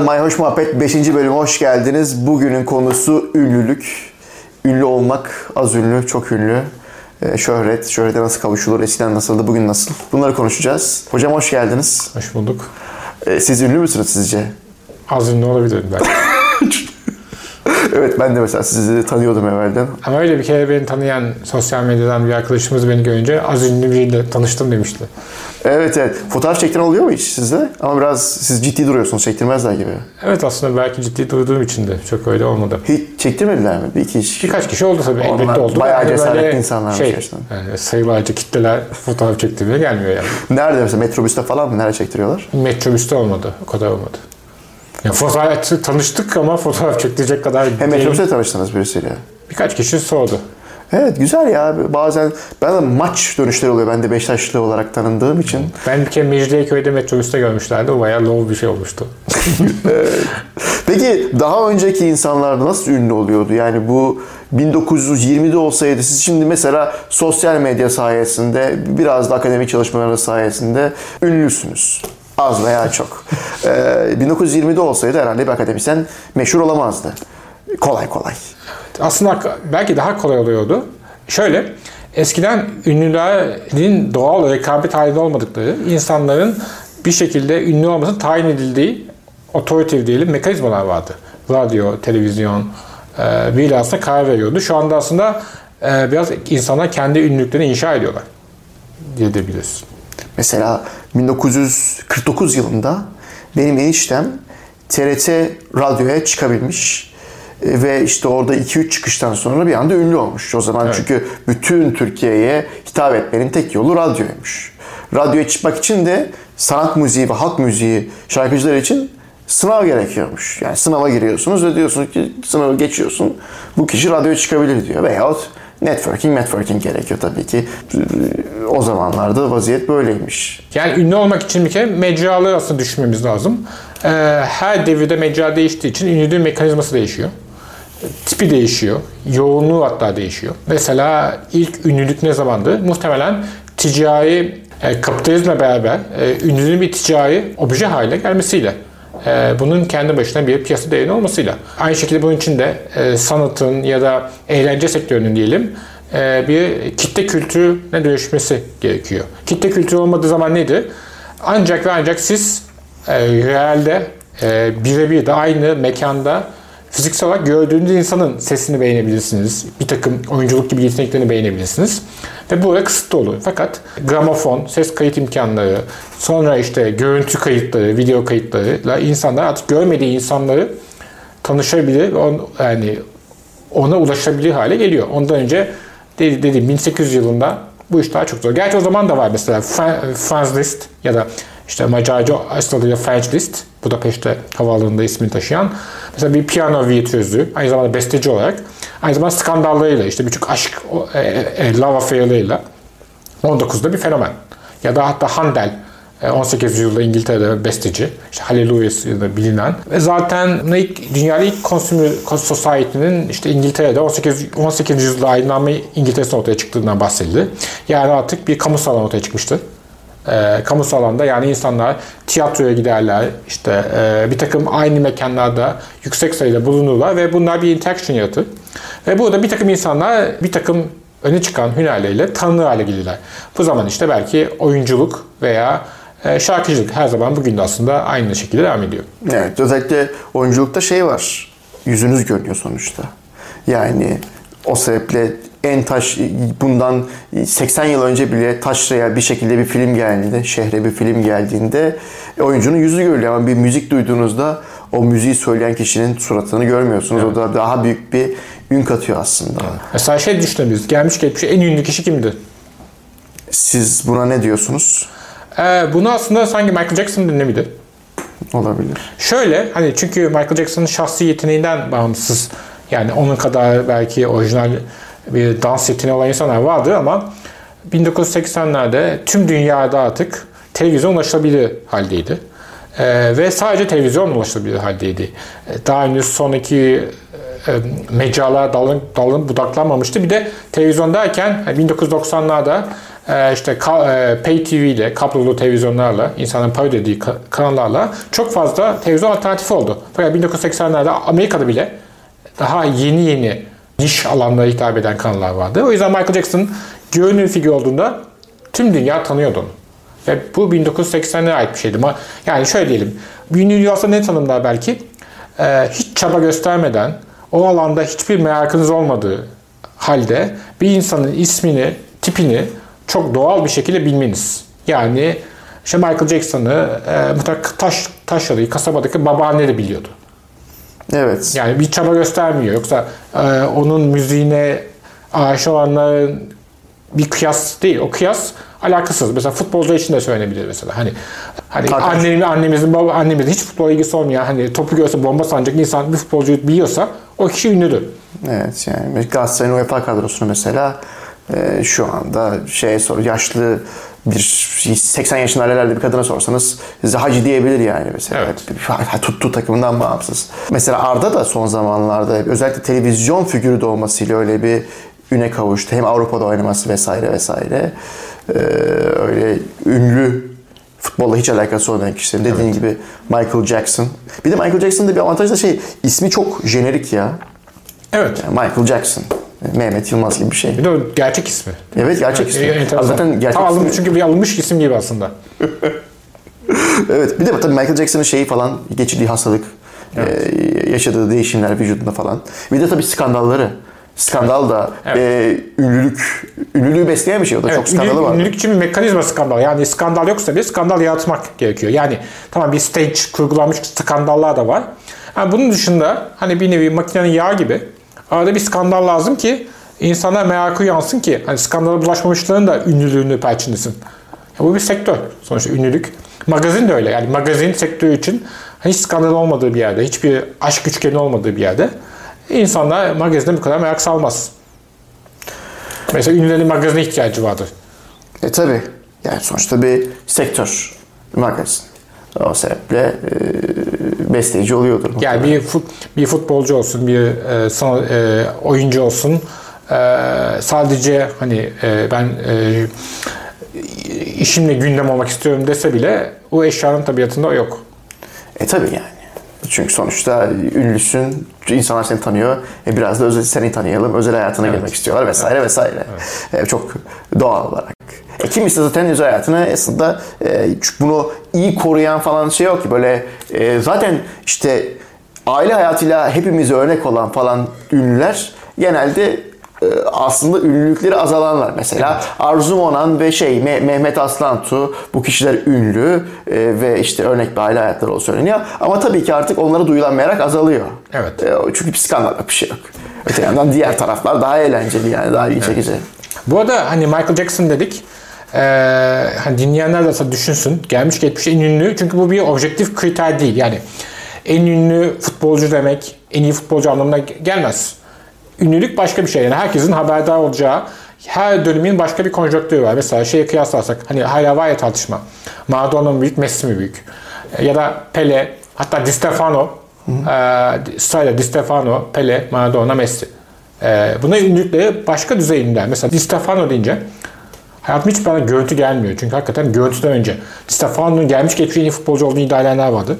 Merhabalar, Mayhoş Muhabbet 5. bölüme hoş geldiniz. Bugünün konusu ünlülük. Ünlü olmak, az ünlü, çok ünlü. Ee, şöhret, şöhrete nasıl kavuşulur, eskiden nasıldı, bugün nasıl? Bunları konuşacağız. Hocam hoş geldiniz. Hoş bulduk. Ee, siz ünlü müsünüz sizce? Az ünlü olabilirim belki. evet ben de mesela sizi tanıyordum evvelden. Ama öyle bir kere beni tanıyan sosyal medyadan bir arkadaşımız beni görünce az ünlü biriyle tanıştım demişti. Evet evet. Fotoğraf çektiren oluyor mu hiç sizde? Ama biraz siz ciddi duruyorsunuz. Çektirmezler gibi. Evet aslında belki ciddi durduğum için de çok öyle olmadı. Hiç çektirmediler mi? Bir iki kişi. Birkaç kişi oldu tabii. Onlar Elbette oldu. bayağı Yani cesaretli insanlarmış şey, gerçekten. Yani sayılarca kitleler fotoğraf çektirmeye gelmiyor yani. Nerede mesela? Metrobüste falan mı? Nerede çektiriyorlar? Metrobüste olmadı. O kadar olmadı. Ya fotoğraf tanıştık ama fotoğraf çektirecek kadar Hem değil. metrobüste tanıştınız birisiyle. Birkaç kişi sordu. Evet güzel ya. Bazen ben de maç dönüşleri oluyor. Ben de Beşiktaşlı olarak tanındığım için. Ben bir kere Mecidiyeköy'de metrobüste görmüşlerdi. O bayağı low bir şey olmuştu. Peki daha önceki insanlar nasıl ünlü oluyordu? Yani bu 1920'de olsaydı siz şimdi mesela sosyal medya sayesinde biraz da akademik çalışmalarınız sayesinde ünlüsünüz. Az veya çok. Ee, 1920'de olsaydı herhalde bir akademisyen meşhur olamazdı. Kolay kolay. Aslında belki daha kolay oluyordu. Şöyle, eskiden ünlülerin doğal rekabet halinde olmadıkları, insanların bir şekilde ünlü olmasını tayin edildiği otoritatif diyelim mekanizmalar vardı. Radyo, televizyon, e, aslında karar veriyordu. Şu anda aslında e, biraz insanlar kendi ünlülüklerini inşa ediyorlar diyebiliriz. Mesela 1949 yılında benim eniştem TRT radyoya çıkabilmiş E, ve işte orada 2-3 çıkıştan sonra bir anda ünlü olmuş. O zaman Evet. çünkü bütün Türkiye'ye hitap etmenin tek yolu radyoymuş. Radyoya çıkmak için de sanat müziği ve halk müziği şarkıcılar için sınav gerekiyormuş. Yani sınava giriyorsunuz ve diyorsunuz ki sınavı geçiyorsun. Bu kişi radyoya çıkabilir diyor. Veyahut networking, networking gerekiyor tabii ki. O zamanlarda vaziyet böyleymiş. Yani ünlü olmak için bir kere mecraları aslında düşünmemiz lazım. Ee, her devirde mecra değiştiği için ünlülüğün mekanizması değişiyor. Tipi değişiyor. Yoğunluğu hatta değişiyor. Mesela ilk ünlülük ne zamandı? Muhtemelen ticari e, kapitalizmle beraber e, ünlülüğün bir ticari obje haline gelmesiyle. E, bunun kendi başına bir piyasa değeri olmasıyla. Aynı şekilde bunun için de e, sanatın ya da eğlence sektörünün diyelim e, bir kitle kültürüne dönüşmesi gerekiyor. Kitle kültürü olmadığı zaman nedir? Ancak ve ancak siz e, realde e, birebir de aynı mekanda fiziksel olarak gördüğünüz insanın sesini beğenebilirsiniz. Bir takım oyunculuk gibi yeteneklerini beğenebilirsiniz. Ve bu arada kısıtlı olur. Fakat gramofon, ses kayıt imkanları, sonra işte görüntü kayıtları, video kayıtlarıyla insanlar artık görmediği insanları tanışabilir ve on, yani ona ulaşabilir hale geliyor. Ondan önce dedi- dediğim 1800 yılında bu iş daha çok zor. Gerçi o zaman da var mesela Fra- Franz Liszt ya da işte Macarca asılıyla French Liszt, Budapeşte havaalanında ismini taşıyan mesela bir piyano virtüözü, aynı zamanda besteci olarak, aynı zamanda skandallarıyla, işte birçok aşk, e, e, love affair'larıyla 19'da bir fenomen. Ya da hatta Handel, e, 18. yüzyılda İngiltere'de besteci, işte Hallelujah'sıyla bilinen ve zaten ilk, dünyada ilk consumer society'nin işte İngiltere'de 18. 18. yüzyılda aydınlanma İngiltere'sinde ortaya çıktığından bahsedildi. Yani artık bir kamu salonu ortaya çıkmıştı. E, kamusal alanda yani insanlar tiyatroya giderler, işte e, bir takım aynı mekanlarda yüksek sayıda bulunurlar ve bunlar bir interaction yaratır. Ve burada bir takım insanlar bir takım öne çıkan hünerleriyle tanınır hale gelirler. Bu zaman işte belki oyunculuk veya e, şarkıcılık her zaman bugün de aslında aynı şekilde devam ediyor. Evet, özellikle oyunculukta şey var. Yüzünüz görünüyor sonuçta. Yani o sebeple en taş bundan 80 yıl önce bile taşraya bir şekilde bir film geldiğinde, şehre bir film geldiğinde e, oyuncunun yüzü görülüyor ama bir müzik duyduğunuzda o müziği söyleyen kişinin suratını görmüyorsunuz. O da daha büyük bir ün katıyor aslında. Mesela şey düşünebiliriz. Gelmiş geçmiş en ünlü kişi kimdi? Siz buna ne diyorsunuz? E, bunu aslında sanki Michael Jackson dinlemiydi. Olabilir. Şöyle hani çünkü Michael Jackson'ın şahsi yeteneğinden bağımsız yani onun kadar belki orijinal bir dans yeteneği olan insanlar vardır ama 1980'lerde tüm dünyada artık televizyon ulaşılabilir haldeydi. Ee, ve sadece televizyon ulaşılabilir haldeydi. Ee, daha henüz sonraki e, mecralara dalın, dalın budaklanmamıştı. Bir de televizyondayken hani 1990'larda e, işte e, pay TV ile, kablolu televizyonlarla, insanların para ödediği ka- kanallarla çok fazla televizyon alternatifi oldu. Fakat 1980'lerde Amerika'da bile daha yeni yeni niş alanlara hitap eden kanallar vardı. O yüzden Michael Jackson görünür figür olduğunda tüm dünya tanıyordu onu. Ve bu 1980'lere ait bir şeydi. Yani şöyle diyelim, bir aslında ne tanımlar belki? Ee, hiç çaba göstermeden, o alanda hiçbir merakınız olmadığı halde bir insanın ismini, tipini çok doğal bir şekilde bilmeniz. Yani işte Michael Jackson'ı e, mutlaka taş, taşralı, kasabadaki babaanne de biliyordu. Evet. Yani bir çaba göstermiyor. Yoksa e, onun müziğine aşık olanların bir kıyas değil. O kıyas alakasız. Mesela futbolcu için de söylenebilir mesela. Hani hani Tabii. annemin, annemizin, baba, annemizin hiç futbola ilgisi olmayan hani topu görse bomba sanacak insan bir futbolcuyu biliyorsa o kişi ünlüdür. Evet yani Galatasaray'ın UEFA kadrosunu mesela e, şu anda şeye sor yaşlı bir 80 yaşında herhalde bir kadına sorsanız size hacı diyebilir yani mesela. Evet. Tuttuğu takımından bağımsız. Mesela Arda da son zamanlarda özellikle televizyon figürü de olmasıyla öyle bir üne kavuştu. Hem Avrupa'da oynaması vesaire vesaire. Ee, öyle ünlü futbolla hiç alakası olmayan kişilerin dediğin gibi Michael Jackson. Bir de Michael Jackson'da bir avantaj da şey ismi çok jenerik ya. Evet. Michael Jackson. Mehmet Yılmaz gibi bir şey. Bir de o gerçek ismi. Evet gerçek ismi. Enteresan. Zaten gerçek Tam alınmış, ismi. çünkü bir alınmış isim gibi aslında. Evet bir de tabii Michael Jackson'ın şeyi falan geçirdiği hastalık, e, yaşadığı değişimler vücudunda falan. Bir de tabii skandalları. Skandal da Evet. e, ünlülük, ünlülüğü besleyen bir şey. O da çok Evet, skandalı ünlülük, var. ünlülük için bir mekanizma skandal. Yani skandal yoksa bir skandal yaratmak gerekiyor. Yani tamam bir stage kurgulanmış skandallar da var. Yani bunun dışında hani bir nevi makinenin yağı gibi arada bir skandal lazım ki insanlar merakı uyansın ki hani skandala bulaşmamışların da ünlülüğünü perçinlesin. Ya bu bir sektör sonuçta ünlülük. Magazin de öyle. Yani magazin sektörü için hiç skandal olmadığı bir yerde, hiçbir aşk üçgeni olmadığı bir yerde insanlar magazine bu kadar merak salmaz. Mesela ünlülerin magazine ihtiyacı vardır. E tabii. Yani sonuçta bir sektör. Magazin. O sebeple e, besleyici oluyordur. Yani bir fut, bir futbolcu olsun, bir e, sana- e, oyuncu olsun. e, sadece hani e, ben e, işimle gündem olmak istiyorum dese bile o eşyanın tabiatında o yok. E tabii yani. Çünkü sonuçta ünlüsün, insanlar seni tanıyor. E biraz da özel, seni tanıyalım, özel hayatına girmek istiyorlar vesaire vesaire. E, çok doğal olarak. E kimisi zaten özel hayatını aslında e, bunu iyi koruyan falan şey yok ki böyle e, zaten işte aile hayatıyla hepimize örnek olan falan ünlüler genelde e, aslında ünlülükleri azalanlar. Mesela Arzu Monan ve şey Me- Mehmet Aslantu bu kişiler ünlü e, ve işte örnek bir aile hayatları olduğu söyleniyor. Ama tabii ki artık onlara duyulan merak azalıyor. Evet. E, çünkü skandal bir şey yok. Öte yandan diğer taraflar daha eğlenceli yani daha ilgi çekici. Bu arada hani Michael Jackson dedik. Ee, hani dinleyenler de düşünsün. Gelmiş geçmiş en ünlü. Çünkü bu bir objektif kriter değil. Yani en ünlü futbolcu demek en iyi futbolcu anlamına gelmez. Ünlülük başka bir şey. Yani herkesin haberdar olacağı her dönemin başka bir konjonktürü var. Mesela şeye kıyaslarsak hani hala var ya tartışma. Maradona mı büyük, Messi mi büyük? E, Ya da Pele, hatta Di Stefano, e, sırayla Di Stefano, Pele, Maradona, Messi. E, buna ünlülükleri başka düzey ünlüler. Mesela Di Stefano deyince hayatım hiç bana görüntü gelmiyor. Çünkü hakikaten görüntüden önce Di Stefano'nun gelmiş geçmiş en iyi futbolcu olduğunu iddia edenler vardı.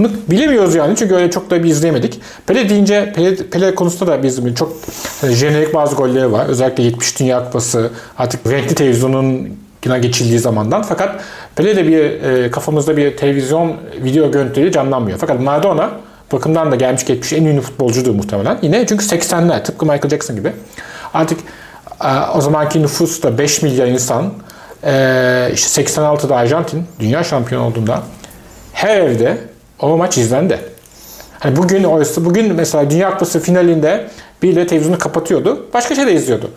Bunu bilemiyoruz yani çünkü öyle çok da bir izleyemedik. Pele deyince Pele, Pele konusunda da bizim çok hani jenerik bazı golleri var. Özellikle 70 Dünya Kupası artık renkli televizyonun geçildiği zamandan. Fakat Pele de bir e, kafamızda bir televizyon video görüntüleri canlanmıyor. Fakat Maradona bakımdan da gelmiş geçmiş en ünlü futbolcudur muhtemelen. Yine çünkü 80'ler tıpkı Michael Jackson gibi. Artık e, o zamanki nüfus da 5 milyar insan. E, işte 86'da Arjantin dünya şampiyonu olduğunda her evde o maç izlendi. Hani bugün oysa bugün mesela Dünya Kupası finalinde birileri televizyonu kapatıyordu. Başka şey de izliyordu.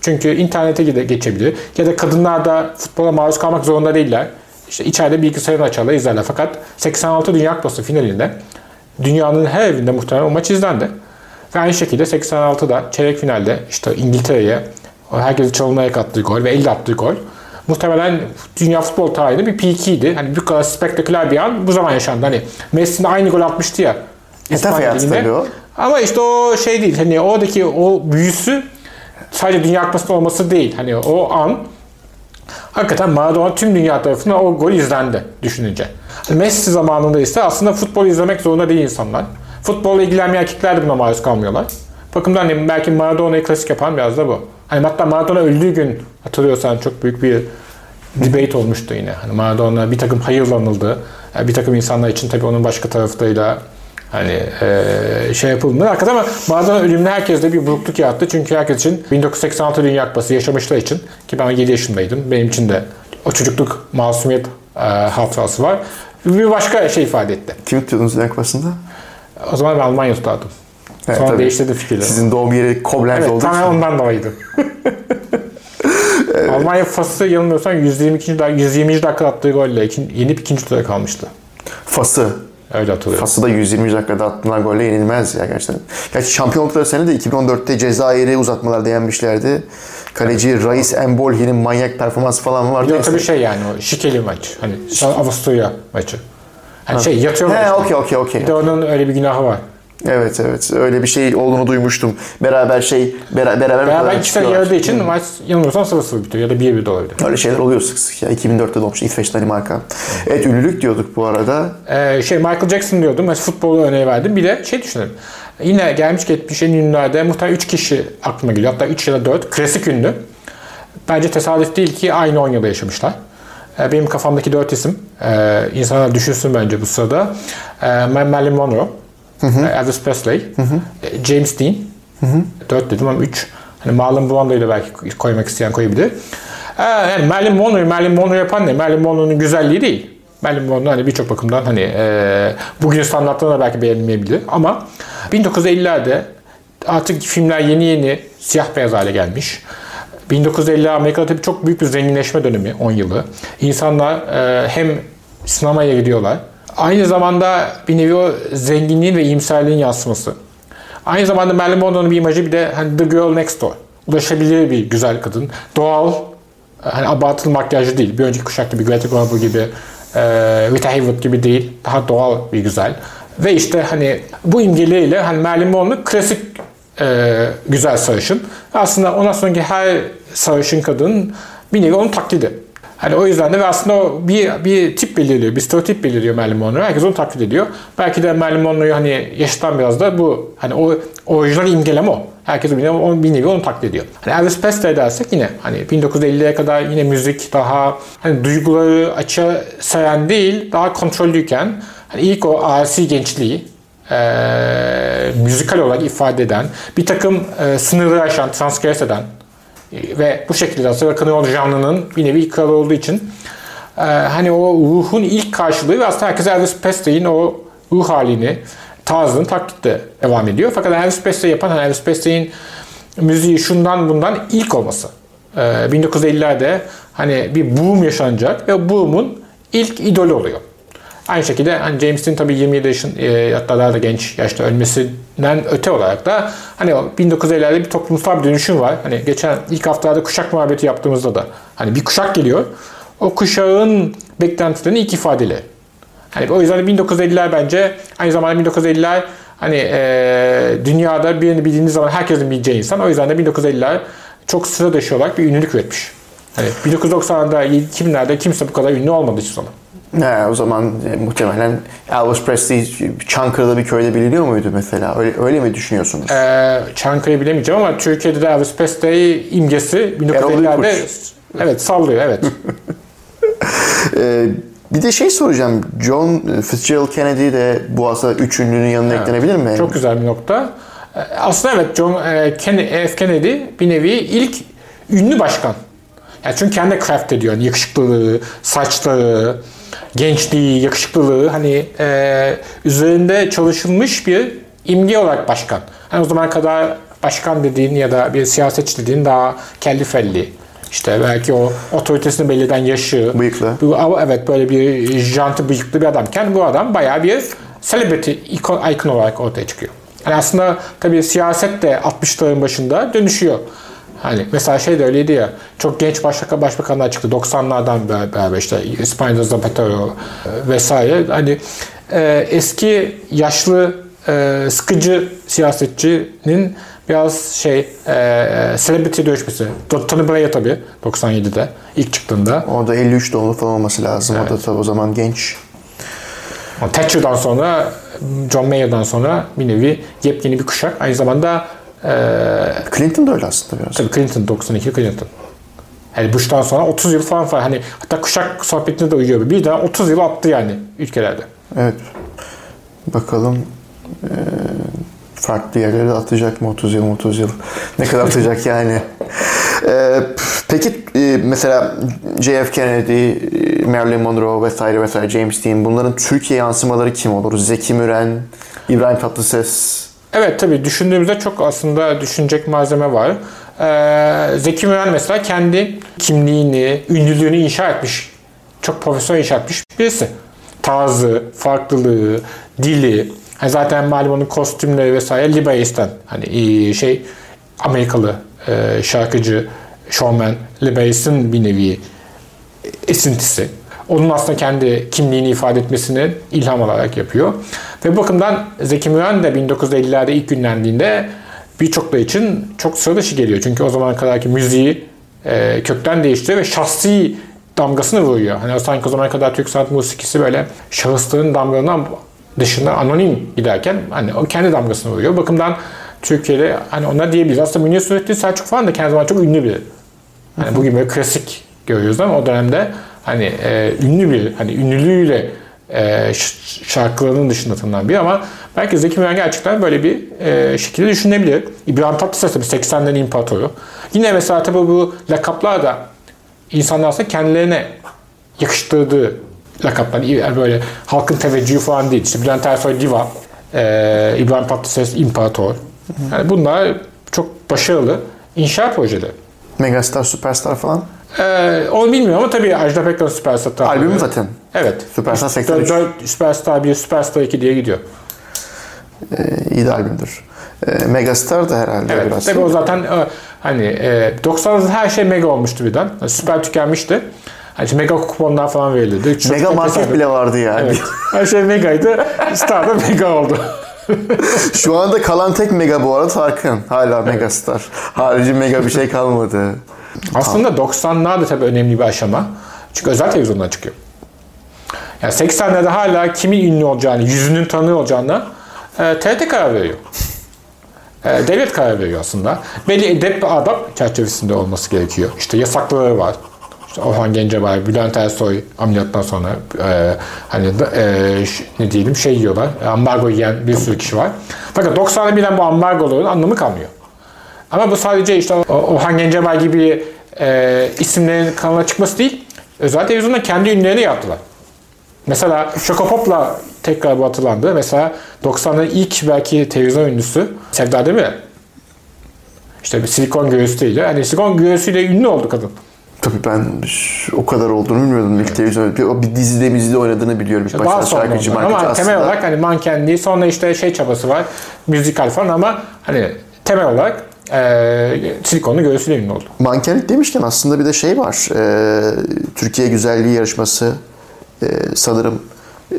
Çünkü internete geçebilir. Ya da kadınlar da futbola maruz kalmak zorunda değiller. İşte içeride bilgisayarını açarlar izlerler. Fakat 86 Dünya Kupası finalinde dünyanın her evinde muhtemelen o maç izlendi. Ve aynı şekilde 86'da çeyrek finalde işte İngiltere'ye herkesi çalınmaya kattığı gol ve elle attığı gol muhtemelen dünya futbol tarihinde bir peak'iydi. Hani bu kadar spektaküler bir an bu zaman yaşandı. Hani Messi'nin aynı gol atmıştı ya. Tabii o. Ama işte o şey değil. Hani oradaki o büyüsü sadece Dünya Kupası'nda olması değil. Hani o an hakikaten Maradona tüm dünya tarafından o gol izlendi düşününce. Hani Messi zamanında ise aslında futbol izlemek zorunda değil insanlar. Futbolla ilgilenmeyen erkekler de buna maruz kalmıyorlar. Bakımdan hani belki Maradona'yı klasik yapan biraz da bu. Hani hatta Maradona öldüğü gün hatırlıyorsan çok büyük bir debate olmuştu yine. Hani Maradona bir takım hayırlanıldı. Yani bir takım insanlar için tabii onun başka tarafıyla hani e, şey yapıldı. Hakikaten ama Maradona ölümüne herkeste bir burukluk yarattı. Çünkü herkes için 1986 Dünya Kupası yaşamışlar için ki ben 7 yaşındaydım. Benim için de o çocukluk masumiyet e, hatırası var. Bir başka şey ifade etti. Kim tutuyordunuz Dünya Kupası'nda? O zaman ben Almanya tutardım. Evet, Sonra tabii. değiştirdi fikirleri. Sizin doğum yeri Koblenz Evet, olduğu için. ondan dolayıydı. Almanya Fas'ı yanılmıyorsam 122. dak 120. dakika attığı golle ikin- yenip ikinci tura kalmıştı. Fas'ı. Öyle hatırlıyorum. Fas'ı da 120 dakikada attılar golle yenilmez ya gerçekten. Gerçi şampiyon oldukları sene de 2014'te Cezayir'i uzatmalarda yenmişlerdi. Kaleci Reis Embolhi'nin manyak performansı falan vardı. Bir de tabii şey yani o şikeli maç. Hani an Avusturya maçı. Hani şey yatıyorlar. He okey okey okey. Bir de onun öyle bir günahı var. Evet evet öyle bir şey olduğunu duymuştum. Beraber şey beraber beraber beraber sene çıkıyorlar. yarıdığı için maç yanılmıyorsam 0-0 bitiyor ya da 1-1 de olabilir. Öyle şeyler oluyor sık sık ya. 2004'te doğmuş İsveç Danimarka. Evet ünlülük diyorduk bu arada. Ee, şey Michael Jackson diyordum. Mesela futbolu örneği verdim. Bir de şey düşünelim. Yine gelmiş geçmiş en ünlülerde muhtemelen 3 kişi aklıma geliyor. Hatta 3 ya da 4. Klasik ünlü. Bence tesadüf değil ki aynı 10 yılda yaşamışlar. Ee, Benim kafamdaki 4 isim. Ee, insanlar düşünsün bence bu sırada. Ee, Marilyn Monroe. E, Elvis Presley. e, James Dean. 4 dedim ama 3. Hani Marlon Brando'yu da belki koymak isteyen koyabilir. Ee, yani Marilyn Monroe, Marilyn Monroe yapan ne? Marilyn Monroe'nun güzelliği değil. Marilyn Monroe hani birçok bakımdan hani e, bugün standartlarına belki beğenilmeyebilir ama 1950'lerde artık filmler yeni yeni siyah beyaz hale gelmiş. 1950 Amerika'da tabii çok büyük bir zenginleşme dönemi 10 yılı. İnsanlar e, hem sinemaya gidiyorlar. Aynı zamanda bir nevi o zenginliğin ve iyimserliğin yansıması. Aynı zamanda Marilyn Monroe'nun bir imajı bir de hani The Girl Next Door. Ulaşabilir bir güzel kadın. Doğal, hani abartılı makyajlı değil. Bir önceki kuşakta bir Greta Garbo gibi, e, Rita Hayworth gibi değil. Daha doğal bir güzel. Ve işte hani bu imgeleriyle hani Marilyn Monroe klasik e, güzel sarışın. Aslında ondan sonraki her sarışın kadının bir nevi onun taklidi. Hani o yüzden de ve aslında o bir, bir tip belirliyor, bir stereotip belirliyor Marilyn Monroe. Herkes onu taklit ediyor. Belki de Marilyn Monroe'yu hani yaşıtan biraz da bu hani o orijinal imgeleme o. Herkes bir onu- bir nevi onu taklit ediyor. Hani Elvis Presley dersek yine hani 1950'ye kadar yine müzik daha hani duyguları açığa sayan değil, daha kontrollüyken hani ilk o asi gençliği e, müzikal olarak ifade eden, bir takım e, sınırları aşan, transgress eden ve bu şekilde aslında roll janrının bir nevi kralı olduğu için e, hani o ruhun ilk karşılığı ve aslında herkes Elvis Presley'in o ruh halini, tarzını taklitle devam ediyor. Fakat Elvis Presley yapan hani Elvis Presley'in müziği şundan bundan ilk olması. E, 1950'lerde hani bir boom yaşanacak ve boom'un ilk idolü oluyor. Aynı şekilde hani James Dean tabii 27 yaşın e, hatta daha da genç yaşta ölmesinden öte olarak da hani o 1950'lerde bir toplumsal bir dönüşüm var. Hani geçen ilk haftalarda kuşak muhabbeti yaptığımızda da hani bir kuşak geliyor. O kuşağın beklentilerini ilk ifadeli. Hani o yüzden 1950'ler bence aynı zamanda 1950'ler hani e, dünyada birini bildiğiniz zaman herkesin bileceği insan. O yüzden de 1950'ler çok sıra dışı olarak bir ünlülük üretmiş. Hani 1990'larda 2000'lerde kimse bu kadar ünlü olmadı hiçbir zaman. He, o zaman e, muhtemelen Elvis Presley Çankırı'da bir köyde biliniyor muydu mesela? Öyle, öyle mi düşünüyorsunuz? Ee, Çankırı'yı bilemeyeceğim ama Türkiye'de de Elvis Presley imgesi Erol 1950'lerde Büyükkuş. evet sallıyor evet. Ee, bir de şey soracağım. John Fitzgerald Kennedy de bu aslında üç ünlünün yanına eklenebilir mi? Çok güzel bir nokta. Ee, Aslında evet John e, Kennedy, F. Kennedy bir nevi ilk ünlü başkan. Yani çünkü kendi craft ediyor. Yani yakışıklılığı, saçları, gençliği, yakışıklılığı hani e, üzerinde çalışılmış bir imge olarak başkan. Hani o zamana kadar başkan dediğin ya da bir siyasetçi dediğin daha kelli felli. İşte belki o otoritesini belli eden yaşı. Bıyıklı. Bu, evet böyle bir janti bıyıklı bir adamken bu adam bayağı bir celebrity ikon, icon olarak ortaya çıkıyor. Yani aslında tabii siyaset de 60'ların başında dönüşüyor. Hani mesela şey de öyleydi ya, çok genç başbakan, başbakanlar çıktı 90'lardan beraber işte İspanya'da Zapatero e, vesaire. Hani e, eski yaşlı e, sıkıcı siyasetçinin biraz şey e, celebrity dönüşmesi. Tony Blair tabii 97'de ilk çıktığında. Orada 53 doğumlu falan olması lazım. O da tabii o zaman genç. Thatcher'dan sonra John Mayer'dan sonra bir nevi yepyeni bir kuşak. Aynı zamanda Clinton da öyle aslında biraz. tabii Clinton 92 Clinton. Yani Bush'tan sonra 30 yıl falan falan hani hatta kuşak sohbetine de uyuyor. Bir daha 30 yıl attı yani ülkelerde. Evet. Bakalım eee, farklı yerlere atacak mı 30 yıl 30 yıl? Ne kadar atacak yani? Eee, peki eee, mesela JF Kennedy, eee, Marilyn Monroe vesaire vesaire James Dean bunların Türkiye yansımaları kim olur? Zeki Müren, İbrahim Tatlıses. Evet tabii düşündüğümüzde çok aslında düşünecek malzeme var. Ee, Zeki Müren mesela kendi kimliğini, ünlülüğünü inşa etmiş. Çok profesyonel inşa etmiş birisi. Tarzı, farklılığı, dili. Hani zaten malum onun kostümleri vesaire Libais'ten. Hani şey Amerikalı e, şarkıcı, showman Libais'in bir nevi esintisi. Onun aslında kendi kimliğini ifade etmesini ilham alarak yapıyor. Ve bu bakımdan Zeki Müren de 1950'lerde ilk günlendiğinde birçokları için çok sıra dışı geliyor. Çünkü o zamana kadarki müziği e, kökten değiştiriyor ve şahsi damgasını vuruyor. Hani sanki o zamana kadar Türk sanat musikisi böyle şahısların damgalarından dışında anonim giderken hani o kendi damgasını vuruyor. Bakımdan Türkiye'de hani ona diyebiliriz. Aslında Münir Surettin Selçuk falan da kendi zaman çok ünlü biri. Hani bugün böyle klasik görüyoruz ama o dönemde hani e, ünlü bir hani ünlülüğüyle e, şarkılarının dışında tanınan bir ama belki Zeki Müren gerçekten böyle bir e, şekilde düşünebilir. İbrahim Tatlıses tabii 80'lerin imparatoru. Yine mesela tabii bu lakaplar da insanlar aslında kendilerine yakıştırdığı lakaplar. Yani böyle halkın teveccühü falan değil. İşte Bülent Ersoy Diva, e, İbrahim Tatlıses İmparator. Yani bunlar çok başarılı inşa projeleri. Megastar, Superstar falan. Ee, onu bilmiyorum ama tabii Ajda Pekkan Süperstar. Albümü zaten. Evet. Superstar Dört- 83. dört Süperstar 1, Süperstar 2 diye gidiyor. Eee, iyi de albümdür. Eee, Megastar da herhalde Evet. biraz. Tabii o zaten e, hani e, 90'larda her şey mega olmuştu birden. Yani süper tükenmişti. Hani işte mega kuponlar falan verildi. Çok Mega market hesabı- bile vardı yani. Evet. Her şey megaydı. Star da mega oldu. Şu anda kalan tek mega bu arada Tarkan. Hala megastar. Harici mega bir şey kalmadı. Aslında 90'lar da tabii önemli bir aşama. Çünkü özel televizyondan çıkıyor. Yani 80'lerde hala kimin ünlü olacağını, yüzünün tanıyor olacağına e, TRT karar veriyor. E, devlet karar veriyor aslında. Belli edep ve adap çerçevesinde olması gerekiyor. İşte yasakları var. İşte Orhan Gencebay, Bülent Ersoy ameliyattan sonra e, hani e, ne diyelim şey yiyorlar. Ambargo yiyen bir sürü kişi var. Fakat 90'da birden bu ambargoların anlamı kalmıyor. Ama bu sadece işte Orhan Gencebay gibi e, isimlerin kanala çıkması değil. Özel televizyonda kendi ünlülerini yaptılar. Mesela Şokopop'la tekrar bu hatırlandı. Mesela 90'ların ilk belki televizyon ünlüsü Sevda Demirel. İşte bir silikon göğüsüyle. Hani silikon göğüsüyle ünlü oldu kadın. Tabii ben o kadar olduğunu bilmiyordum ilk televizyon. Bir, bir dizide mizide oynadığını biliyorum. İlk Daha sonra şarkıcı Ama aslında. temel olarak hani mankenliği sonra işte şey çabası var. Müzikal falan ama hani temel olarak e, silikonlu göğüsüyle ünlü oldu. Mankenlik demişken aslında bir de şey var. Ee, Türkiye Güzelliği Yarışması ee, sanırım ee,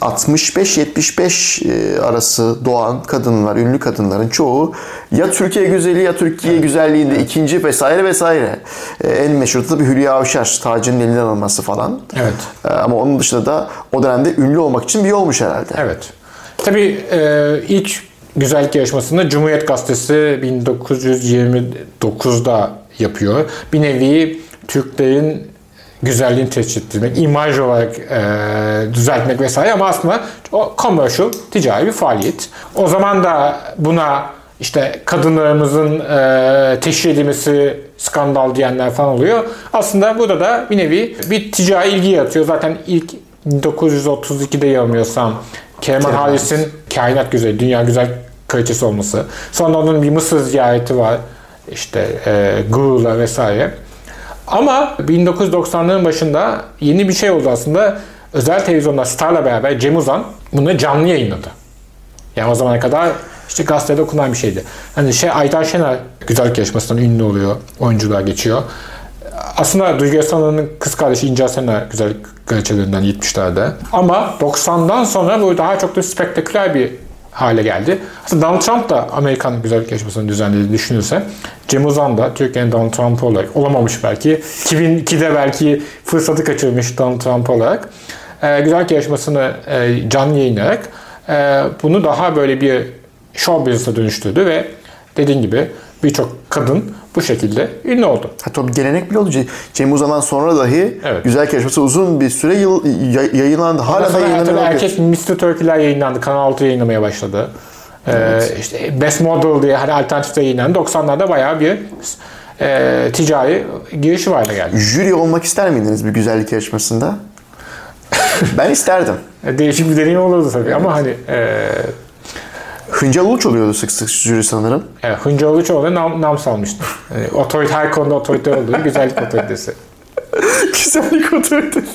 65-75 ee, arası doğan kadınlar, ünlü kadınların çoğu ya Türkiye Güzelliği ya Türkiye Güzelliği'nde ikinci vesaire vesaire. Ee, en meşhur da bir Hülya Avşar, tacının elinden alınması falan. Evet. Ama onun dışında da o dönemde ünlü olmak için bir yolmuş herhalde. Evet. Tabii e, ilk güzellik yarışmasını Cumhuriyet Gazetesi 1929'da yapıyor. Bir nevi Türklerin güzelliğini teşhis ettirmek, imaj olarak e, düzeltmek vesaire ama aslında o commercial, ticari bir faaliyet. O zaman da buna işte kadınlarımızın e, teşhir edilmesi skandal diyenler falan oluyor. Aslında burada da bir nevi bir ticari ilgi yaratıyor. Zaten ilk 1932'de yanılmıyorsam Kemal Kemal Halis'in kainat güzeli, dünya güzel kraliçesi olması. Sonra onun bir Mısır ziyareti var. İşte e, Guru'la vesaire. Ama 1990'ların başında yeni bir şey oldu aslında. Özel televizyonda Star'la beraber Cem Uzan bunu canlı yayınladı. Yani o zamana kadar işte gazetede okunan bir şeydi. Hani şey Aydan Şener güzellik yarışmasından ünlü oluyor. Oyunculuğa geçiyor. Aslında Duygu Özkan'ın kız kardeşi İnce Asena güzellik kraliçelerinden 70'lerde. Ama 90'dan sonra bu daha çok da spektaküler bir hale geldi. Aslında Donald Trump da Amerikan güzellik yarışmasını düzenlediğini düşünülse Cem Uzan da Türkiye'nin Donald Trump olarak olamamış belki. 2002'de belki fırsatı kaçırmış Donald Trump olarak. E, güzellik yarışmasını e, canlı yayınlayarak e, bunu daha böyle bir show business'a dönüştürdü ve dediğin gibi birçok kadın bu şekilde ünlü oldu. Hatta bir gelenek bile oldu. Ce- Cem Uzan'dan sonra dahi Evet. güzel yarışması uzun bir süre yıl, yay- yayınlandı. Hala da yayınlanıyor. erkek Mr. Turkey'ler yayınlandı. Kanal 6 yayınlamaya başladı. Ee, işte Best Model diye hani alternatifte yayınlandı. 90'larda bayağı bir e, ticari girişi haline geldi. Jüri olmak ister miydiniz bir güzellik yarışmasında? ben isterdim. E, Değişik bir deneyim olurdu tabii ama hani e, Hıncal Uluç oluyordu sık sık jüri sanırım. evet, Hınca Uluçoğlu nam, nam salmıştı. Yani otorite, her konuda otorite olduğu güzellik otoritesi. Güzellik otoritesi.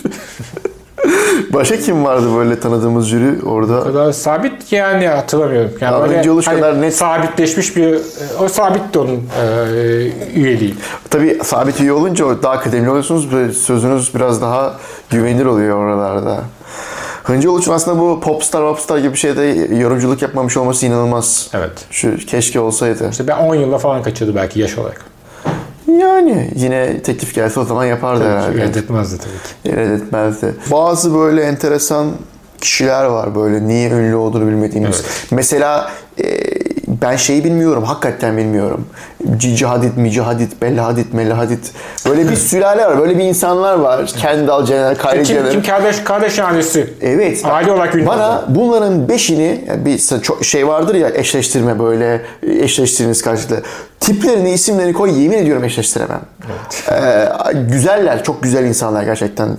Başka kim vardı böyle tanıdığımız jüri orada? O kadar sabit ki yani hatırlamıyorum. Yani Ya, böyle hani kadar net- sabitleşmiş bir o sabitti onun e, üyeliği. Tabii sabit üye olunca daha kıdemli oluyorsunuz. Böyle Sözünüz biraz daha güvenilir oluyor oralarda. Hıncı Uluç'un aslında bu popstar popstar gibi bir şeyde yorumculuk yapmamış olması inanılmaz. Evet. Şu keşke olsaydı. İşte ben 10 yılda falan kaçırdı belki yaş olarak. Yani yine teklif gelse o zaman yapardı herhalde. Reddetmezdi tabii ki. Reddetmezdi. Bazı böyle enteresan kişiler var böyle niye ünlü olduğunu bilmediğimiz. Mesela e, ben şeyi bilmiyorum, hakikaten bilmiyorum. Cici Hadid, Mici Hadid, Bella Hadid, Mella Hadid. Böyle bir sülale var, böyle bir insanlar var. Kendall Jenner, Kylie Kim, Jenner. kim kardeş, kardeş ailesi? Evet. Aile olarak ünlü Bana oldu. bunların beşini yani bir şey vardır ya eşleştirme böyle eşleştiriniz karşılıklı. Tiplerini, isimlerini koy yemin ediyorum eşleştiremem. Ee, güzeller, çok güzel insanlar gerçekten.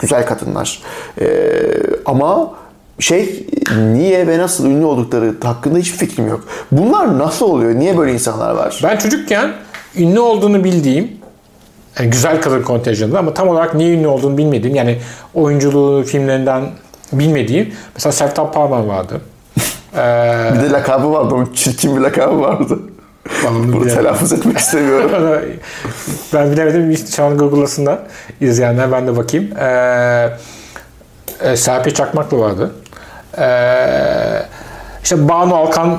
Güzel kadınlar. Ee, ama şey niye ve nasıl ünlü oldukları hakkında hiçbir fikrim yok. Bunlar nasıl oluyor? Niye böyle insanlar var? Ben çocukken ünlü olduğunu bildiğim yani güzel kadın kontenjanında ama tam olarak niye ünlü olduğunu bilmediğim yani oyunculuğu filmlerinden bilmediğim mesela Sertab Parman vardı. Ee, Bir de lakabı vardı. Onun çirkin bir lakabı vardı. Onu Bunu telaffuz etmek istemiyorum. ben bilemedim. Şu an Google'lasınlar. izleyenler ben de bakayım. Ee, e, Serpil Çakmaklı vardı. Ee, işte Banu Alkan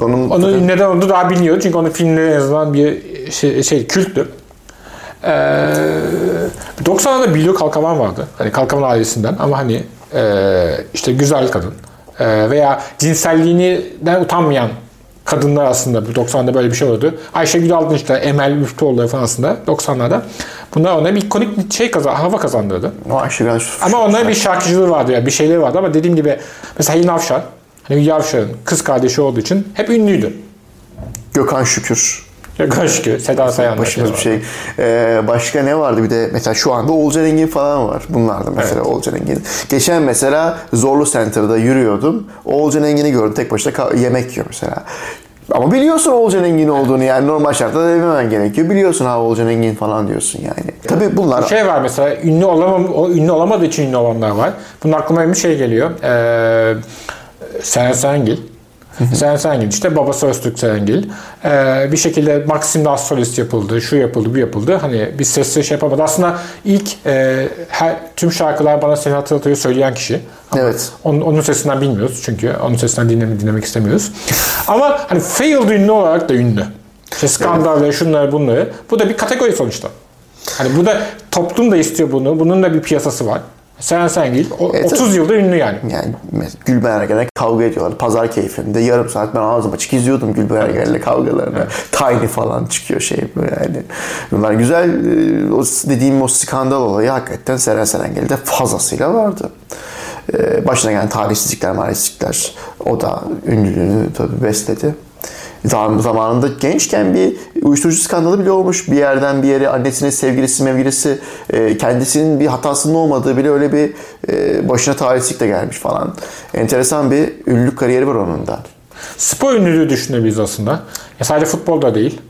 Onun, Onun neden olduğu daha biliniyor. Çünkü onun filmleri en azından bir şey, şey külttü. Ee, 90'larda Bilyo Kalkavan vardı. Hani Kalkavan ailesinden ama hani e, işte güzel kadın. E, veya cinselliğinden utanmayan kadınlar aslında bu 90'da böyle bir şey oldu. Ayşegül Aldın işte Emel Müftüoğlu falan aslında 90'larda. Bunlar ona bir ikonik bir şey kazan, hava kazandırdı. o Ayşegül Ama onların bir şarkıcılığı vardı ya, bir şeyleri vardı ama dediğim gibi mesela Hilmi Avşar, hani Hülya Avşar'ın kız kardeşi olduğu için hep ünlüydü. Gökhan Şükür. Şükür, Seda Sayan. Başımız bir şey. Ee, başka ne vardı bir de mesela şu anda Olcan Engin falan var. Bunlar da mesela Olcan Engin. Geçen mesela Zorlu Center'da yürüyordum. Olcan Engin'i gördüm. Tek başına yemek yiyor mesela. Ama biliyorsun Olcan Engin olduğunu yani normal şartlarda dememen gerekiyor. Biliyorsun ha Olcan Engin falan diyorsun yani. Tabii bunlar Şey var mesela ünlü olamam, o ünlü olamadığı için ünlü olanlar var. Bunun aklıma bir şey geliyor. Ee, Seren Serengil. Seren Serengil işte babası Öztürk Serengil. Ee, bir şekilde Maxim'de az solist yapıldı, şu yapıldı, bu yapıldı. Hani bir sesli şey yapamadı. Aslında ilk e, her, tüm şarkılar bana seni hatırlatıyor söyleyen kişi. Ama Evet. Onun, onun sesinden bilmiyoruz çünkü onun sesinden dinleme, dinlemek istemiyoruz. Ama hani failed ünlü olarak da ünlü. İşte skandal ve şunları bunları. Bu da bir kategori sonuçta. Hani bu da toplum da istiyor bunu. Bunun da bir piyasası var. Seren Serengil o- Evet, 30 yıldır ünlü yani. yani Gülben Ergen'le kavga ediyorlar. Pazar keyfinde yarım saat ben ağzım açık izliyordum Gülben Ergen'le kavgalarını. Tiny falan çıkıyor şey yani. Bunlar güzel. e, O dediğim o skandal olayı hakikaten Seren Serengil'de fazlasıyla vardı. E, Başına gelen talihsizlikler, maalesizlikler o da ünlülüğünü tabii besledi. Zam- Zamanında gençken bir uyuşturucu skandalı bile olmuş. Bir yerden bir yere annesinin sevgilisi mevgilisi e, kendisinin bir hatasının olmadığı bile öyle bir e, başına talihsizlik de gelmiş falan. Enteresan bir ünlülük kariyeri var onun da. Spor ünlülüğü düşünebiliriz aslında. Ya sadece futbolda değil.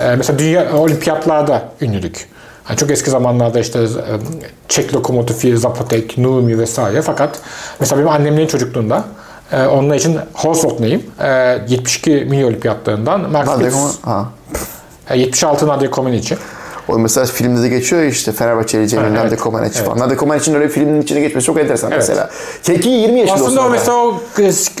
Ee, mesela dünya olimpiyatlarda ünlülük. Hani çok eski zamanlarda işte e, Çek lokomotifi, Zapotek, Numi vesaire. Fakat mesela benim annemin çocukluğunda e, onun için neyim? E, 72 mini olimpiyatlarından Nadia. Coman- ha. E, 76 Nadia Comaneci. O mesela filmde de geçiyor ya işte Fenerbahçeli Cemil, evet. Comaneci Evet. falan. Nade Comaneci'nin öyle filmin içine geçmesi çok enteresan Evet. mesela. Ki 20 yaşında Aslında o mesela o,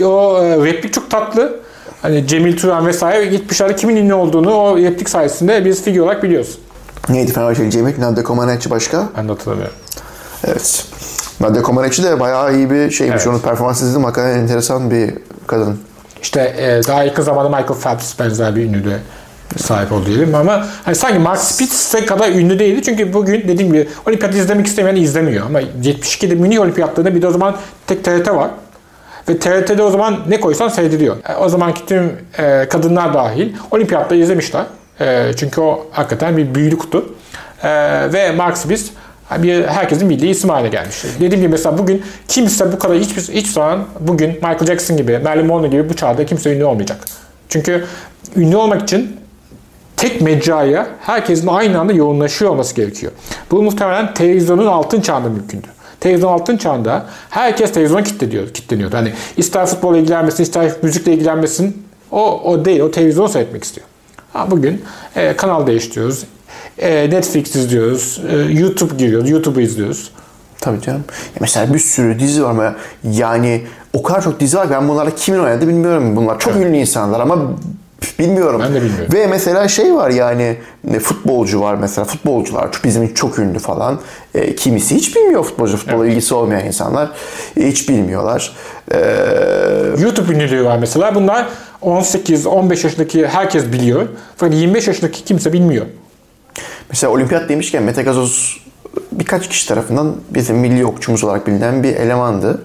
o e, replik çok tatlı. Hani Cemil Turan vesaire gitmişler kimin ünlü olduğunu o replik sayesinde biz figür olarak biliyoruz. Neydi Fenerbahçeli Cemil, Nade Comaneci başka? Ben de hatırlamıyorum. Evet. Nade Comaneci de bayağı iyi bir şeymiş. Evet. Onun performans izledim. Hakikaten enteresan bir kadın. İşte e, daha yakın zamanda Michael Phelps benzer bir ünlü de sahip oldu diyelim ama hani sanki Mark Spitz'e kadar ünlü değildi çünkü bugün dediğim gibi olimpiyat izlemek istemeyen izlemiyor ama 72'de Münih olimpiyatlarında bir de o zaman tek TRT var ve TRT'de o zaman ne koysan seyrediliyor. E, o zamanki tüm e, kadınlar dahil olimpiyatları izlemişler. E, çünkü o hakikaten bir büyülü kutu. E, ve Mark Spitz bir herkesin bildiği isim haline gelmiş. Dediğim gibi mesela bugün kimse bu kadar hiçbir hiç zaman bugün Michael Jackson gibi, Marilyn Monroe gibi bu çağda kimse ünlü olmayacak. Çünkü ünlü olmak için tek mecraya herkesin aynı anda yoğunlaşıyor olması gerekiyor. Bu muhtemelen televizyonun altın çağında mümkündü. Televizyon altın çağında herkes televizyona kilitleniyor, kilitleniyordu. Hani ister futbolla ilgilenmesin, ister müzikle ilgilenmesin o, o değil, o televizyonu seyretmek istiyor. Ha, bugün e, kanal değiştiriyoruz, e, Netflix izliyoruz, e, YouTube giriyoruz, YouTube'u izliyoruz. Tabii canım. Ya mesela bir sürü dizi var ama yani o kadar çok dizi var ki ben bunlarda kimin oynadı bilmiyorum. Bunlar çok ünlü insanlar ama bilmiyorum. Ben de bilmiyorum. Ve mesela şey var yani ne futbolcu var mesela futbolcular bizim çok ünlü falan. E, kimisi hiç bilmiyor futbolcu futbola ilgisi olmayan insanlar e, hiç bilmiyorlar. E, YouTube ünlülüğü var mesela. Bunlar 18-15 yaşındaki herkes biliyor. Fakat 25 yaşındaki kimse bilmiyor. Mesela olimpiyat demişken Mete Gazoz birkaç kişi tarafından bizim milli okçumuz olarak bilinen bir elemandı.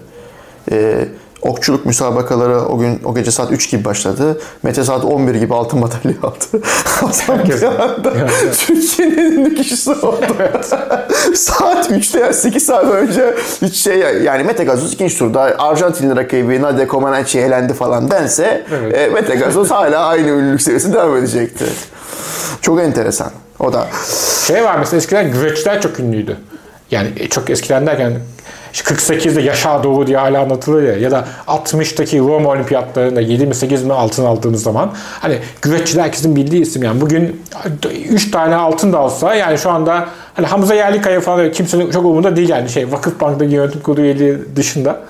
Ee, okçuluk müsabakaları o gün o gece saat 3 gibi başladı. Mete saat 11 gibi altın madalya aldı. Herkes- bir anda Türkiye'nin en ünlü kişisi oldu. saat 3'te yani 8 saat önce hiç şey yani Mete Gazoz ikinci turda Arjantinli rakibi Nadia Comaneci elendi falan dense Evet. e, Mete Gazoz hala aynı ünlülük seviyesinde devam edecekti. Çok enteresan. O da Şey var mesela eskiden güreşçiler çok ünlüydü. Yani e, çok eskiden derken 48'de Yaşar Doğu diye hala anlatılır ya ya da 60'taki Roma olimpiyatlarında 7 mi 8 mi altın aldığımız zaman hani güreşçiler herkesin bildiği isim yani bugün 3 tane altın da alsa yani şu anda hani Hamza Yerlikaya falan kimsenin çok umurunda değil yani şey Vakıfbank'taki yönetim kurulu üyeliği dışında.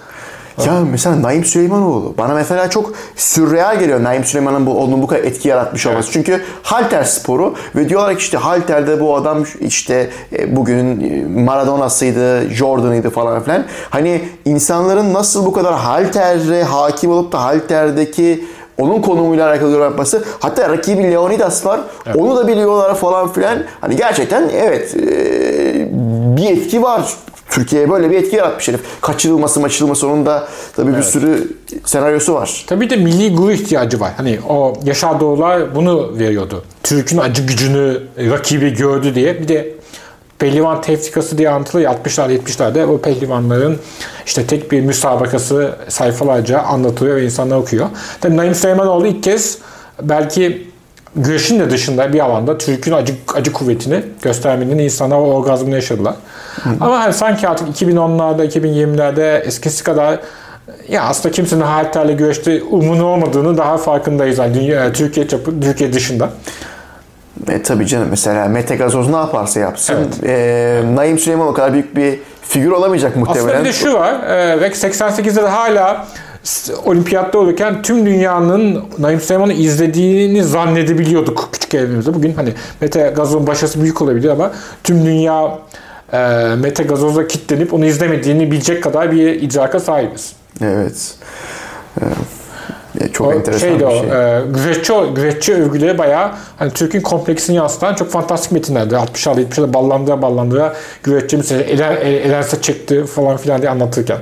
Ya mesela Naim Süleymanoğlu bana mesela çok sürreal geliyor Naim Süleyman'ın bu onun bu kadar etki yaratmış olması. Çünkü halter sporu ve diyorlar ki işte halterde bu adam işte e, bugün e, Maradona'sıydı, Jordan'ıydı falan filan. Hani insanların nasıl bu kadar haltere hakim olup da halterdeki onun konumuyla alakalı yorum yapması. Hatta rakibi Leonidas var. Onu da biliyorlar falan filan. Hani gerçekten evet e, bir etki var. Türkiye'ye böyle bir etki yaratmış herif. Kaçırılması maçırılması onun da tabii bir sürü senaryosu var. Tabii de milli gurur ihtiyacı var. Hani o Yaşar Doğular bunu veriyordu. Türk'ün acı gücünü rakibi gördü diye. Bir de pehlivan tefrikası diye anlatılıyor. 60'lar 70'lerde o pehlivanların işte tek bir müsabakası sayfalarca anlatılıyor ve insanlar okuyor. Tabii Naim Süleymanoğlu ilk kez belki güreşin de dışında bir alanda Türk'ün acı, acı kuvvetini göstermenin insanlar o orgazmını yaşadılar. Ama hani sanki artık 2010'larda, 2020'lerde eskisi kadar ya aslında kimsenin halterle güreşte umunu olmadığını daha farkındayız. Yani dünya, Türkiye çapı, Türkiye dışında. E, tabii canım mesela Mete Gazoz ne yaparsa yapsın. Evet. E, Naim Süleyman o kadar büyük bir figür olamayacak muhtemelen. Aslında bir de şu var. E, ve 88'de de hala olimpiyatta olurken tüm dünyanın Naim Süleyman'ı izlediğini zannedebiliyorduk küçük evimizde. Bugün hani Mete Gazoz'un başarısı büyük olabilir ama tüm dünya e, Mete Gazoz'a kitlenip onu izlemediğini bilecek kadar bir idraka sahibiz. Evet. E, e, çok O enteresan şeydi bir o, şey. e, güreşçi, güreşçi övgüleri bayağı hani Türk'ün kompleksini yansıtan çok fantastik metinlerdi. 60'larda 70'lerde ballandıra ballandıra güreşçimiz elen, elense çıktı falan filan diye anlatırken.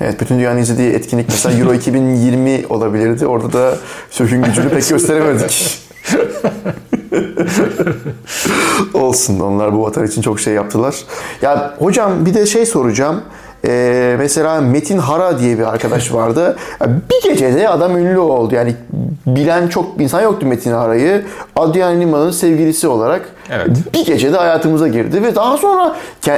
Evet, bütün dünyanın izlediği etkinlik mesela Euro 2020 olabilirdi. Orada da Türk'ün gücünü pek gösteremedik. Olsun. Onlar bu vatan için çok şey yaptılar. Ya hocam bir de şey soracağım. Ee, mesela Metin Hara diye bir arkadaş vardı. Bir gecede adam ünlü oldu. Yani bilen çok insan yoktu Metin Hara'yı. Adrian Lima'nın sevgilisi olarak Evet. bir gecede hayatımıza girdi ve daha sonra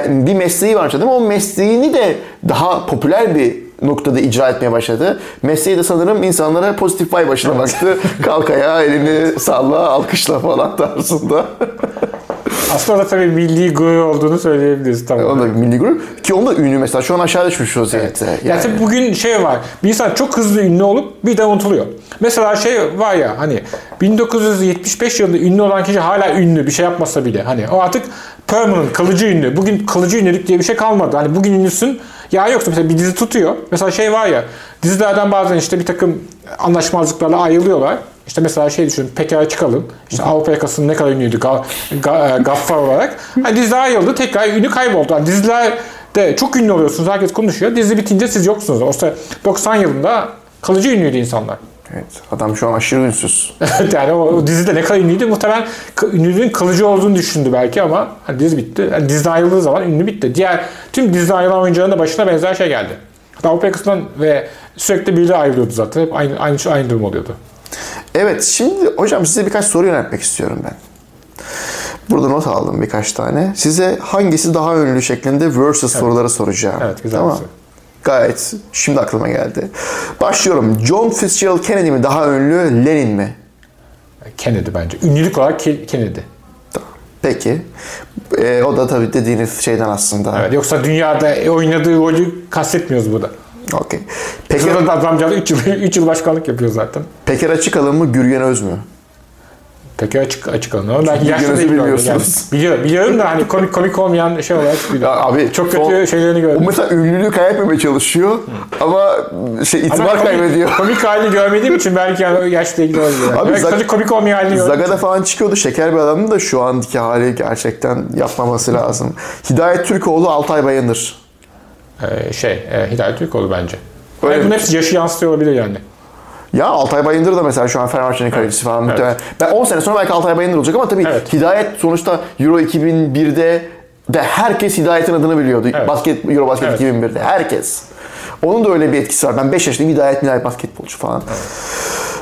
bir mesleği var değil mi? O mesleğini de daha popüler bir noktada icra etmeye başladı. Mesleği de sanırım insanlara pozitif vibe başına baktı. Kalk ayağa, elini salla, alkışla falan tarzında. Aslında da tabii milli gurur olduğunu söyleyebiliriz. Tamam. O da bir milli gurur. Ki onun da ünlü mesela şu an aşağı düşmüş vaziyette. Yani. Yani. tabii bugün şey var. Bir insan çok hızlı ünlü olup bir de unutuluyor. Mesela şey var ya hani 1975 yılında ünlü olan kişi hala ünlü bir şey yapmasa bile. Hani o artık permanent, kalıcı ünlü. Bugün kalıcı ünlülük diye bir şey kalmadı. Hani bugün ünlüsün ya yoksa mesela bir dizi tutuyor. Mesela şey var ya dizilerden bazen işte bir takım anlaşmazlıklarla ayrılıyorlar. İşte mesela şey düşün, Peker Çıkalın, işte Avrupa yakasının ne kadar ünlüydü ga, ga, e, Gaffar olarak. Hani diziler ayrıldı, tekrar ünlü kayboldu. Yani diziler de çok ünlü oluyorsunuz, herkes konuşuyor. Dizi bitince siz yoksunuz. Oysa 90 yılında kalıcı ünlüydü insanlar. Evet, adam şu an aşırı ünsüz. Yani o, o dizide ne kadar ünlüydü muhtemelen ünlülüğün kalıcı olduğunu düşündü belki ama hani dizi bitti. Yani diziden ayrıldığı zaman ünlü bitti. Diğer tüm diziden ayrılan oyuncuların da başına benzer şey geldi. Avrupa yakasından ve sürekli birileri ayrılıyordu zaten. Hep aynı, aynı, aynı durum oluyordu. Evet şimdi hocam size birkaç soru yöneltmek istiyorum ben. Burada not aldım birkaç tane. Size hangisi daha ünlü şeklinde versus soruları soracağım. Evet, güzel tamam. bir soru. Gayet şimdi aklıma geldi. Başlıyorum. John Fitzgerald Kennedy mi daha ünlü, Lenin mi? Kennedy bence. Ünlülük olarak Ke- Kennedy. Peki. Ee, o da tabii dediğiniz şeyden aslında. Evet, yoksa dünyada oynadığı rolü kastetmiyoruz burada. Okey. Peker, adamcağız 3 yıl, 3 yıl başkanlık yapıyor zaten. Peker Açıkalın mı, Gürgen Öz mü? Peki açık açık alın ama belki yaşlı değil böyle. bilmiyorsunuz. Yani, biliyorum, biliyorum da hani komik komik olmayan şey olarak biliyorum. Abi Çok son- kötü şeylerini O gördüm. mesela ünlülüğü kaybetmemeye çalışıyor ama şey Ama itibar komik, kaybediyor. komik halini görmediğim için belki yani yaşla ilgili olabilir. Abi Abi, belki Zag- sadece komik olmayan halini gördüm. Zaga'da falan çıkıyordu. Şeker bir adamdı da şu andaki hali gerçekten yapmaması lazım. Hidayet Türkoğlu, Altay Bayındır. Ee, şey, e, Hidayet Türkoğlu bence. Öyle Yani bunun hepsi yaşı yansıtıyor olabilir yani. Ya Altay Bayındır da mesela şu an Fenerbahçe'nin kalecisi falan muhtemelen. Ben 10 sene sonra belki Altay Bayındır olacak ama tabii Evet. Hidayet sonuçta Euro 2001'de de herkes Hidayet'in adını biliyordu. Evet. Basket Euro Basket Evet. 2001'de herkes. Onun da öyle bir etkisi var. Ben 5 yaşındayım Hidayet Nilay basketbolcu falan.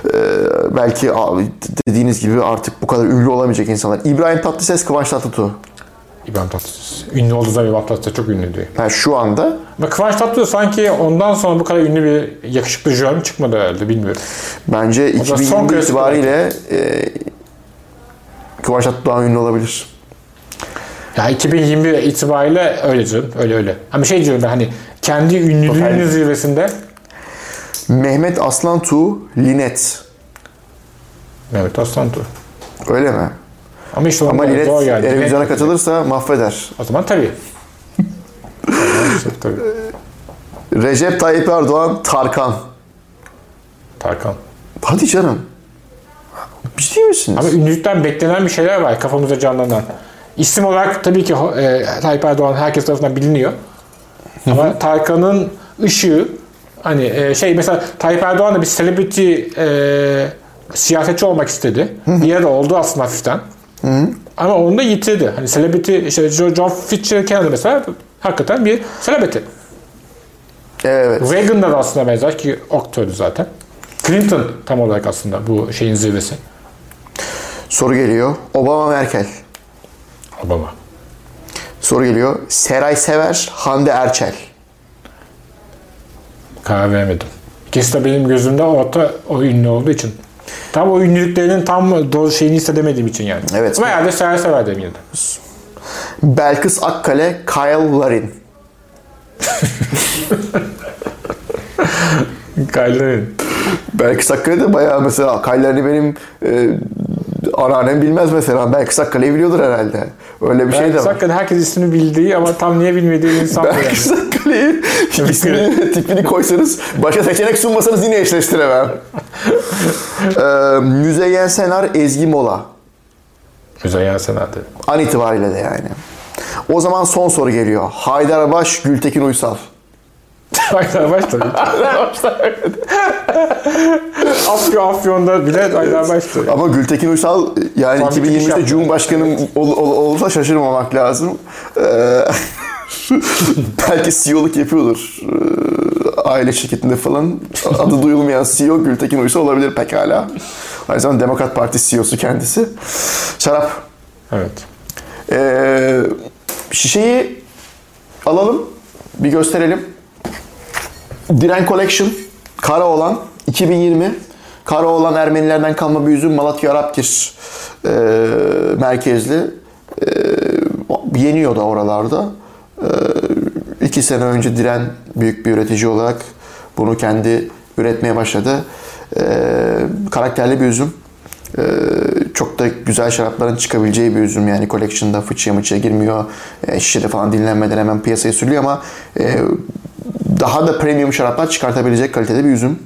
Ee, belki abi dediğiniz gibi artık bu kadar ünlü olamayacak insanlar. İbrahim Tatlıses, Kıvanç Tatlıtuğ. İbrahim Tatlıses. Ünlü olduğu zaman İbrahim Tatlıses çok ünlüydü. Yani şu anda Ama Kıvanç Tatlıtuğ sanki ondan sonra bu kadar ünlü bir yakışıklı jön çıkmadı herhalde bilmiyorum. bence da son 2020 klasik itibariyle e, Kıvanç Tatlıtuğ daha ünlü olabilir. Ya 2021 itibariyle öyle canım. Öyle öyle. Ama şey diyorum ben hani kendi ünlülüğünün zirvesinde Mehmet Aslan Tuğ, Linet. Mehmet Aslantu. Öyle mi? Ama işte Ama Linet zor geldi. katılırsa mahveder. O zaman tabii. Tabii. Recep Tayyip Erdoğan, Tarkan. Tarkan. Hadi canım. Ciddi misiniz? Ama ünlülükten beklenen bir şeyler var kafamızda canlanan. İsim olarak tabii ki e, Tayyip Erdoğan herkes tarafından biliniyor. Ama Tarkan'ın ışığı hani e, şey mesela Tayyip Erdoğan da bir celebrity e, siyasetçi olmak istedi. Bir yerde oldu aslında hafiften. Ama onu da yitirdi. Hani celebrity işte Jo- John Fitzgerald mesela hakikaten bir celebrity. Evet. Reagan'da da aslında benzer ki aktördü zaten. Clinton tam olarak aslında bu şeyin zirvesi. Soru geliyor. Obama Merkel. Obama. Soru geliyor. Seray Sever, Hande Erçel. Karar veremedim. İkisi de benim gözümde orta o ünlü olduğu için. Tam o ünlülüklerinin tam doğru şeyini hissedemediğim için yani. Evet. Ama herhalde sever sever derim yine. Belkıs Akkale, Kyle Larin. Kayların. Belkıs Akkale de bayağı mesela Kyle Larin'i benim e, anneannem bilmez mesela. Belkıs Akkale'yi biliyordur herhalde. Öyle bir şey de Belki var. hakikaten herkes ismini bildiği ama tam niye bilmediği insan var yani. Belkıs Akkale'yi ismini, tipini koysanız başka seçenek sunmasanız yine eşleştiremem. ee, Müzeyyen Senar, Ezgi Mola. Müzeyyen Senat'ı. An itibariyle de yani. O zaman son soru geliyor. Haydar Baş, Gültekin Uysal. Haydar Baş tabii. Afyon, Afyon'da bile Haydar Baş tabii. Ama Gültekin Uysal yani iş 2023'te yaptı. Cumhurbaşkanı ol, ol, olursa şaşırmamak lazım. Ee, belki CEO'luk yapıyordur. Ee, aile şirketinde falan. Adı duyulmayan CEO Gültekin Uysal olabilir pekala. Aynı zamanda Demokrat Parti CEO'su kendisi. Şarap. Evet. Ee, şişeyi alalım. Bir gösterelim. Diren Collection. Kara olan 2020. Kara olan Ermenilerden kalma bir üzüm Malatya Arapkir e, merkezli. yeniyor da oralarda. Ee, iki sene önce Diren büyük bir üretici olarak bunu kendi üretmeye başladı. Ee, karakterli bir üzüm. Ee, çok da güzel şarapların çıkabileceği bir üzüm yani collection'da fıçıya mıçıya girmiyor. E, şişede falan dinlenmeden hemen piyasaya sürülüyor ama e, daha da premium şaraplar çıkartabilecek kalitede bir üzüm.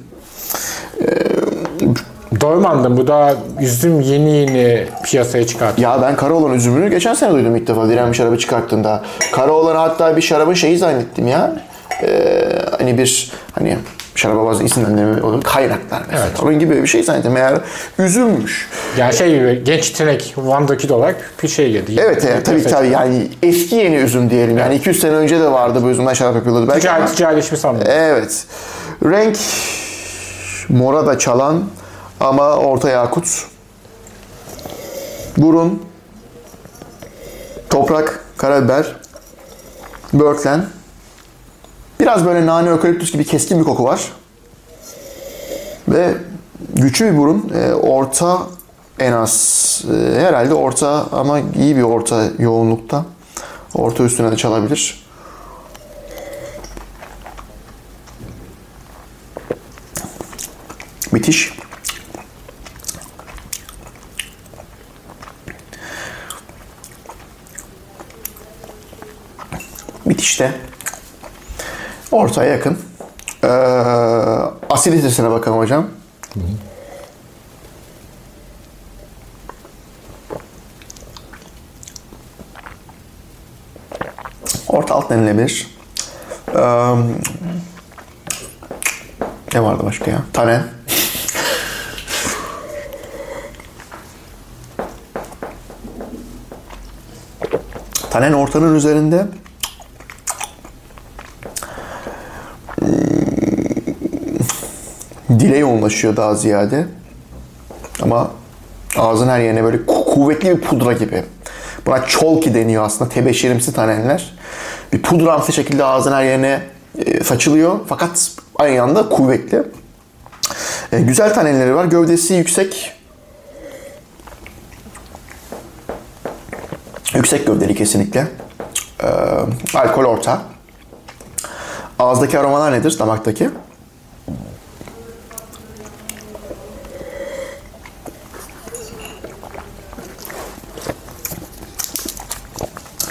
Anladım? Bu da üzüm yeni yeni piyasaya çıkartıyor. Ya ben Karaoğlan üzümünü geçen sene duydum ilk defa Diren bir şarabı çıkarttığında. Karaoğlan'ı hatta bir şarabın şeyi zannettim ya. Ee, hani bir hani şaraba bazı isimlendirme olur. Kaynaklar mesela. Evet. Onun gibi bir şey zannettim. Meğer üzümmüş. Yani şey gibi genç yetenek Wonderkid olarak bir şey geldi. Evet evet tabii tabii yani eski yeni üzüm diyelim. Yani 200 sene önce de vardı bu üzümden şarap yapıyorlardı. Belki ama- Ticari, ticarileşmiş sandım. Evet. Renk mora da çalan ama orta yakut. Burun, toprak, karabiber, böğürtlen. Biraz böyle nane ökaliptüs gibi keskin bir koku var. Ve güçlü bir burun. Ee, orta en az e, herhalde orta ama iyi bir orta yoğunlukta. Orta üstüne de çalabilir. Müthiş. De. Ortaya yakın. Ee, asiditesine bakalım hocam. Orta alt denilebilir. Ee, ne vardı başka ya? Tanen. Tanen ortanın üzerinde dile yoğunlaşıyor daha ziyade. Ama ağzın her yerine böyle ku- kuvvetli bir pudra gibi. Buna çolki deniyor aslında. Tebeşirimsi tanenler. Bir pudramsı şekilde ağzın her yerine e, saçılıyor. Fakat aynı anda kuvvetli. E, güzel tanelleri var. Gövdesi yüksek. Yüksek gövdeli kesinlikle. E, alkol orta. Ağızdaki aromalar nedir? Damaktaki.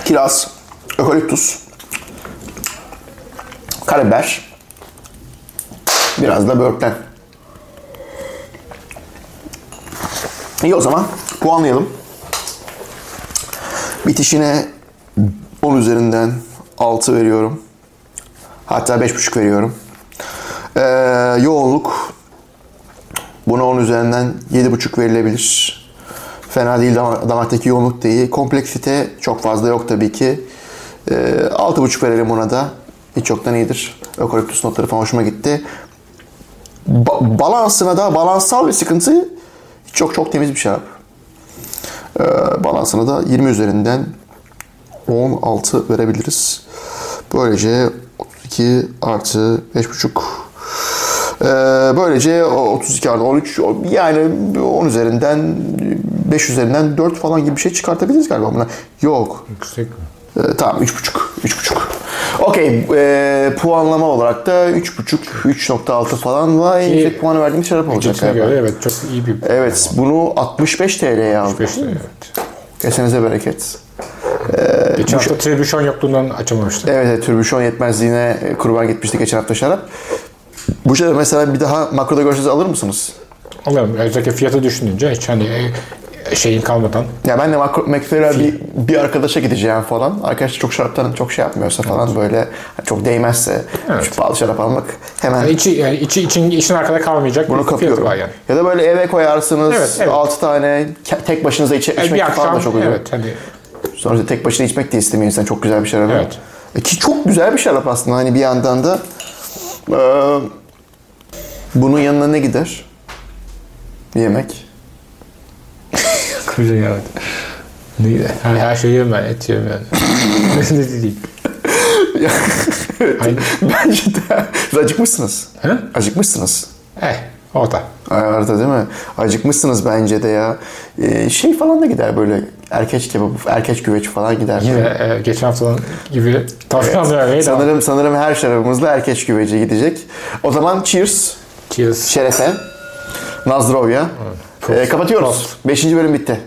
Kiraz, ökaliptus, karabiber, biraz da böğürtlen. İyi o zaman puanlayalım. Bitişine 10 üzerinden 6 veriyorum. Hatta 5,5 veriyorum. Ee, yoğunluk buna 10 üzerinden 7,5 verilebilir. Fena değil dam- damaktaki yoğunluk da iyi. Kompleksite çok fazla yok tabii ki. Ee, 6,5 verelim ona da. Hiç yoktan iyidir. Ökaliptüs notları falan hoşuma gitti. Ba- balansına da balanssal bir sıkıntı çok çok temiz bir şarap. Ee, balansına da 20 üzerinden 16 verebiliriz. Böylece 32 artı 5,5 ee, böylece o 32 artı 13 o- yani 10 üzerinden 5 üzerinden 4 falan gibi bir şey çıkartabiliriz galiba buna. Yok. Yüksek mi? Ee, tamam 3.5. 3.5. Okey. ee, puanlama olarak da 3.5, 3.6 falan var. En yüksek puanı verdiğimiz şarap olacak galiba. göre evet çok iyi bir Evet bunu 65 TL'ye aldık. 5 evet. Kesenize bereket. Geçen hafta tribüşon yokluğundan açamamıştım. Evet, evet türbüşon yetmezliğine e, kurban gitmişti geçen hafta şarap. Bu şarabı mesela bir daha makroda görseniz alır mısınız? Alıyorum. Özellikle fiyatı düşününce hiç hani e, şeyin kalmadan. Ya ben de makro, McFerrer bir, bir arkadaşa gideceğim falan. Arkadaş çok şaraptan çok şey yapmıyorsa falan böyle hani çok değmezse Evet. şu pahalı şarap almak hemen Yani içi, yani içi için işin arkada kalmayacak bunu bir fiyatı var yani. Ya da böyle eve koyarsınız Evet, evet. 6 tane tek başınıza içe, Yani içmek bir falan akşam da çok uygun. evet hani Sonra da tek başına içmek de istemiyor insan çok güzel bir şarap. Evet. E ki çok güzel bir şarap aslında hani bir yandan da bunun yanına ne gider? Yemek. güzel evet. Neydi? Her, her şeyi yiyorum ben. Et yiyorum yani. ne diyeyim? Bence de. Acıkmışsınız. He? Acıkmışsınız. Eh, orada. Arada değil mi? Acıkmışsınız bence de ya. Ee, şey falan da gider böyle erkeç kebabı, erkeç güveci falan gider. Yine e, geçen haftanın gibi tavsiye vermeye devam. Sanırım sanırım her şarabımızla erkeç güveci gidecek. O zaman cheers Cheers. şerefe. Nazdrovya. Prost. Ee, kapatıyoruz. Prost. Beşinci bölüm bitti.